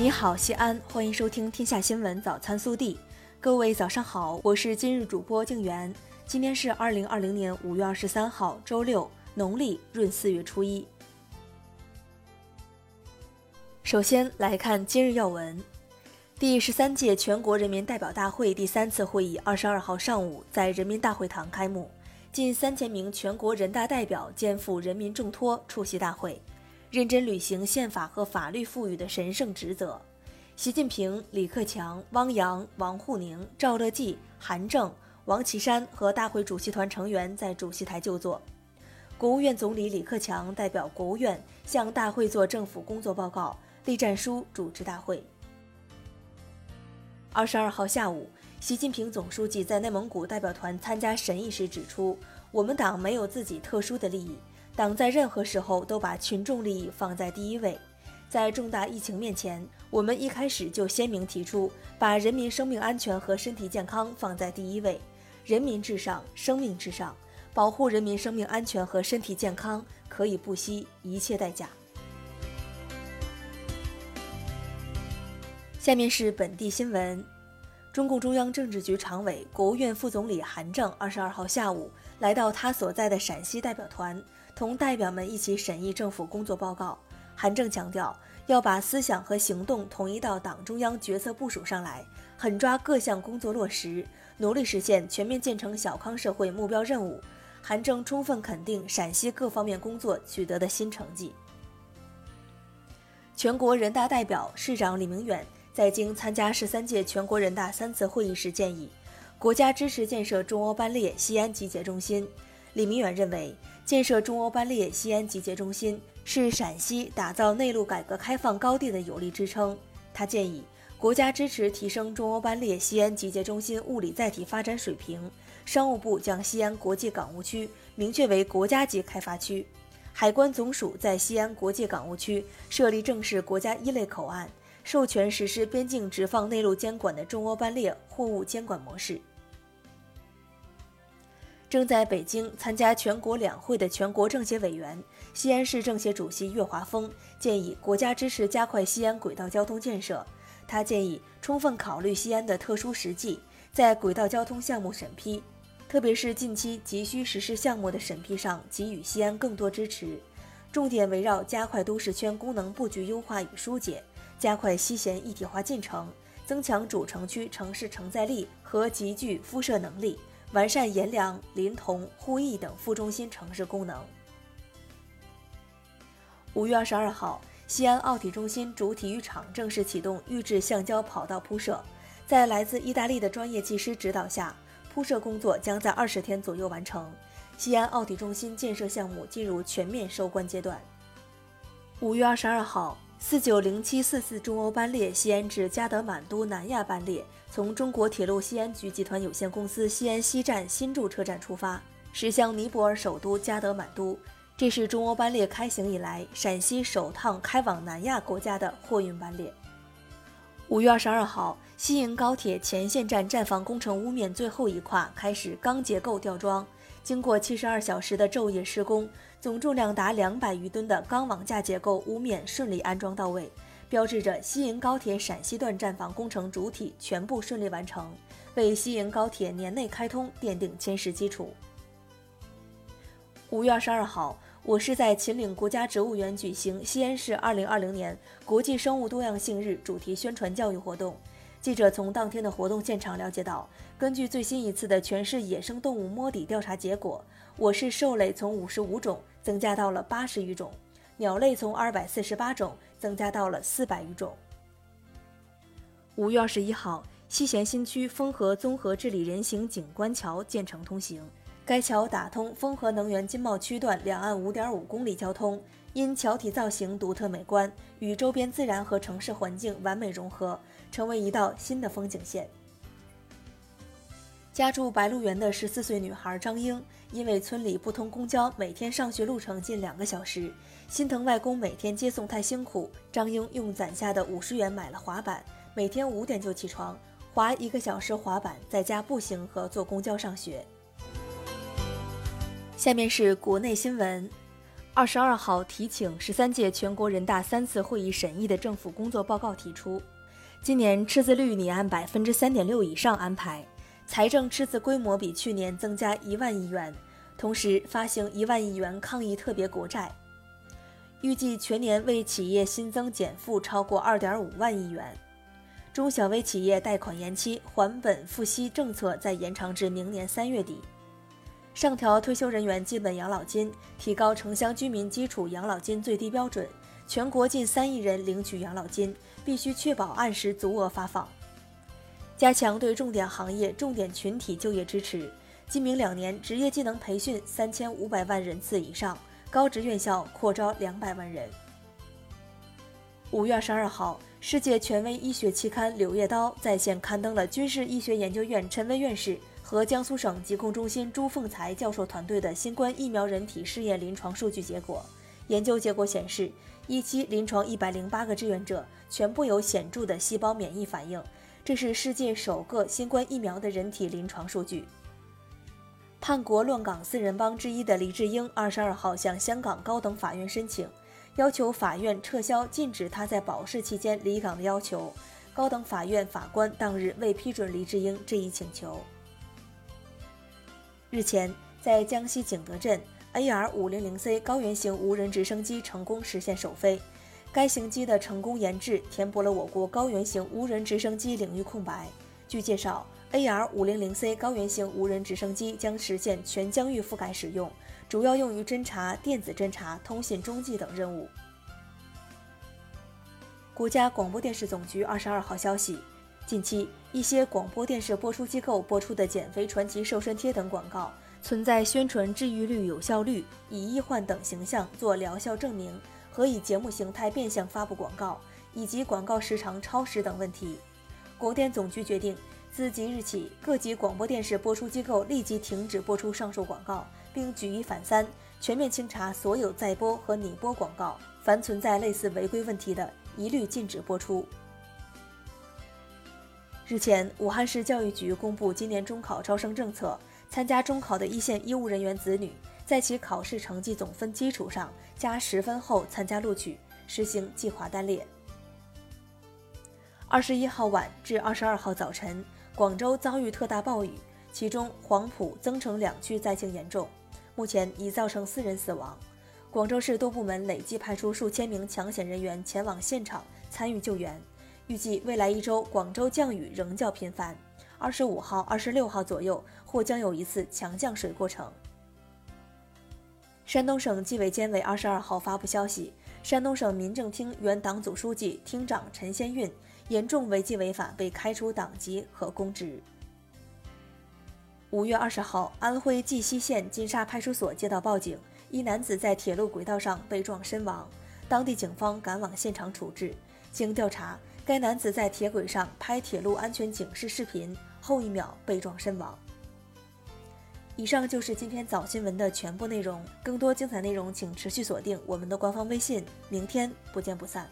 你好，西安，欢迎收听《天下新闻早餐速递》。各位早上好，我是今日主播静媛。今天是二零二零年五月二十三号，周六，农历闰四月初一。首先来看今日要闻：第十三届全国人民代表大会第三次会议二十二号上午在人民大会堂开幕，近三千名全国人大代表肩负人民重托出席大会。认真履行宪法和法律赋予的神圣职责。习近平、李克强、汪洋、王沪宁、赵乐际、韩正、王岐山和大会主席团成员在主席台就座。国务院总理李克强代表国务院向大会作政府工作报告、栗战书，主持大会。二十二号下午，习近平总书记在内蒙古代表团参加审议时指出：“我们党没有自己特殊的利益。”党在任何时候都把群众利益放在第一位，在重大疫情面前，我们一开始就鲜明提出，把人民生命安全和身体健康放在第一位，人民至上，生命至上，保护人民生命安全和身体健康可以不惜一切代价。下面是本地新闻，中共中央政治局常委、国务院副总理韩正二十二号下午来到他所在的陕西代表团。同代表们一起审议政府工作报告，韩正强调要把思想和行动统一到党中央决策部署上来，狠抓各项工作落实，努力实现全面建成小康社会目标任务。韩正充分肯定陕西各方面工作取得的新成绩。全国人大代表、市长李明远在京参加十三届全国人大三次会议时建议，国家支持建设中欧班列西安集结中心。李明远认为。建设中欧班列西安集结中心是陕西打造内陆改革开放高地的有力支撑。他建议国家支持提升中欧班列西安集结中心物理载体发展水平。商务部将西安国际港务区明确为国家级开发区，海关总署在西安国际港务区设立正式国家一类口岸，授权实施边境直放内陆监管的中欧班列货物监管模式。正在北京参加全国两会的全国政协委员、西安市政协主席岳华峰建议国家支持加快西安轨道交通建设。他建议充分考虑西安的特殊实际，在轨道交通项目审批，特别是近期急需实施项目的审批上，给予西安更多支持。重点围绕加快都市圈功能布局优化与疏解，加快西咸一体化进程，增强主城区城市承载力和集聚辐射能力。完善阎良、临潼、鄠邑等副中心城市功能。五月二十二号，西安奥体中心主体育场正式启动预制橡胶跑道铺设，在来自意大利的专业技师指导下，铺设工作将在二十天左右完成。西安奥体中心建设项目进入全面收官阶段。五月二十二号。四九零七四四中欧班列西安至加德满都南亚班列从中国铁路西安局集团有限公司西安西站新筑车站出发，驶向尼泊尔首都加德满都。这是中欧班列开行以来陕西首趟开往南亚国家的货运班列。五月二十二号，西营高铁前线站站房工程屋面最后一跨开始钢结构吊装，经过七十二小时的昼夜施工。总重量达两百余吨的钢网架结构屋面顺利安装到位，标志着西营高铁陕西段站房工程主体全部顺利完成，为西营高铁年内开通奠定坚实基础。五月二十二号，我市在秦岭国家植物园举行西安市二零二零年国际生物多样性日主题宣传教育活动。记者从当天的活动现场了解到，根据最新一次的全市野生动物摸底调查结果，我市兽类从五十五种。增加到了八十余种，鸟类从二百四十八种增加到了四百余种。五月二十一号，西咸新区丰河综合治理人行景观桥建成通行，该桥打通丰河能源金茂区段两岸五点五公里交通，因桥体造型独特美观，与周边自然和城市环境完美融合，成为一道新的风景线。家住白鹿原的十四岁女孩张英，因为村里不通公交，每天上学路程近两个小时，心疼外公每天接送太辛苦，张英用攒下的五十元买了滑板，每天五点就起床，滑一个小时滑板，在家步行和坐公交上学。下面是国内新闻。二十二号提请十三届全国人大三次会议审议的政府工作报告提出，今年赤字率拟按百分之三点六以上安排，财政赤字规模比去年增加一万亿元，同时发行一万亿元抗疫特别国债，预计全年为企业新增减负超过二点五万亿元。中小微企业贷款延期还本付息政策再延长至明年三月底。上调退休人员基本养老金，提高城乡居民基础养老金最低标准。全国近三亿人领取养老金，必须确保按时足额发放。加强对重点行业、重点群体就业支持，今明两年职业技能培训三千五百万人次以上，高职院校扩招两百万人。五月二十二号，世界权威医学期刊《柳叶刀》在线刊登了军事医学研究院陈薇院士。和江苏省疾控中心朱凤才教授团队的新冠疫苗人体试验临床数据结果，研究结果显示，一期临床一百零八个志愿者全部有显著的细胞免疫反应，这是世界首个新冠疫苗的人体临床数据。叛国乱港四人帮之一的黎智英二十二号向香港高等法院申请，要求法院撤销禁止他在保释期间离港的要求，高等法院法官当日未批准黎智英这一请求。日前，在江西景德镇，AR-500C 高原型无人直升机成功实现首飞。该型机的成功研制，填补了我国高原型无人直升机领域空白。据介绍，AR-500C 高原型无人直升机将实现全疆域覆盖使用，主要用于侦察、电子侦察、通信中继等任务。国家广播电视总局二十二号消息。近期，一些广播电视播出机构播出的减肥传奇瘦身贴等广告，存在宣传治愈率、有效率、以医患等形象做疗效证明和以节目形态变相发布广告，以及广告时长超时等问题。广电总局决定，自即日起，各级广播电视播出机构立即停止播出上述广告，并举一反三，全面清查所有在播和拟播广告，凡存在类似违规问题的，一律禁止播出。日前，武汉市教育局公布今年中考招生政策。参加中考的一线医务人员子女，在其考试成绩总分基础上加十分后参加录取，实行计划单列。二十一号晚至二十二号早晨，广州遭遇特大暴雨，其中黄埔、增城两区灾情严重，目前已造成四人死亡。广州市多部门累计派出数千名抢险人员前往现场参与救援。预计未来一周，广州降雨仍较频繁。二十五号、二十六号左右，或将有一次强降水过程。山东省纪委监委二十二号发布消息，山东省民政厅原党组书记、厅长陈先运严重违纪违法，被开除党籍和公职。五月二十号，安徽绩溪县金沙派出所接到报警，一男子在铁路轨道上被撞身亡，当地警方赶往现场处置。经调查。该男子在铁轨上拍铁路安全警示视频，后一秒被撞身亡。以上就是今天早新闻的全部内容，更多精彩内容请持续锁定我们的官方微信，明天不见不散。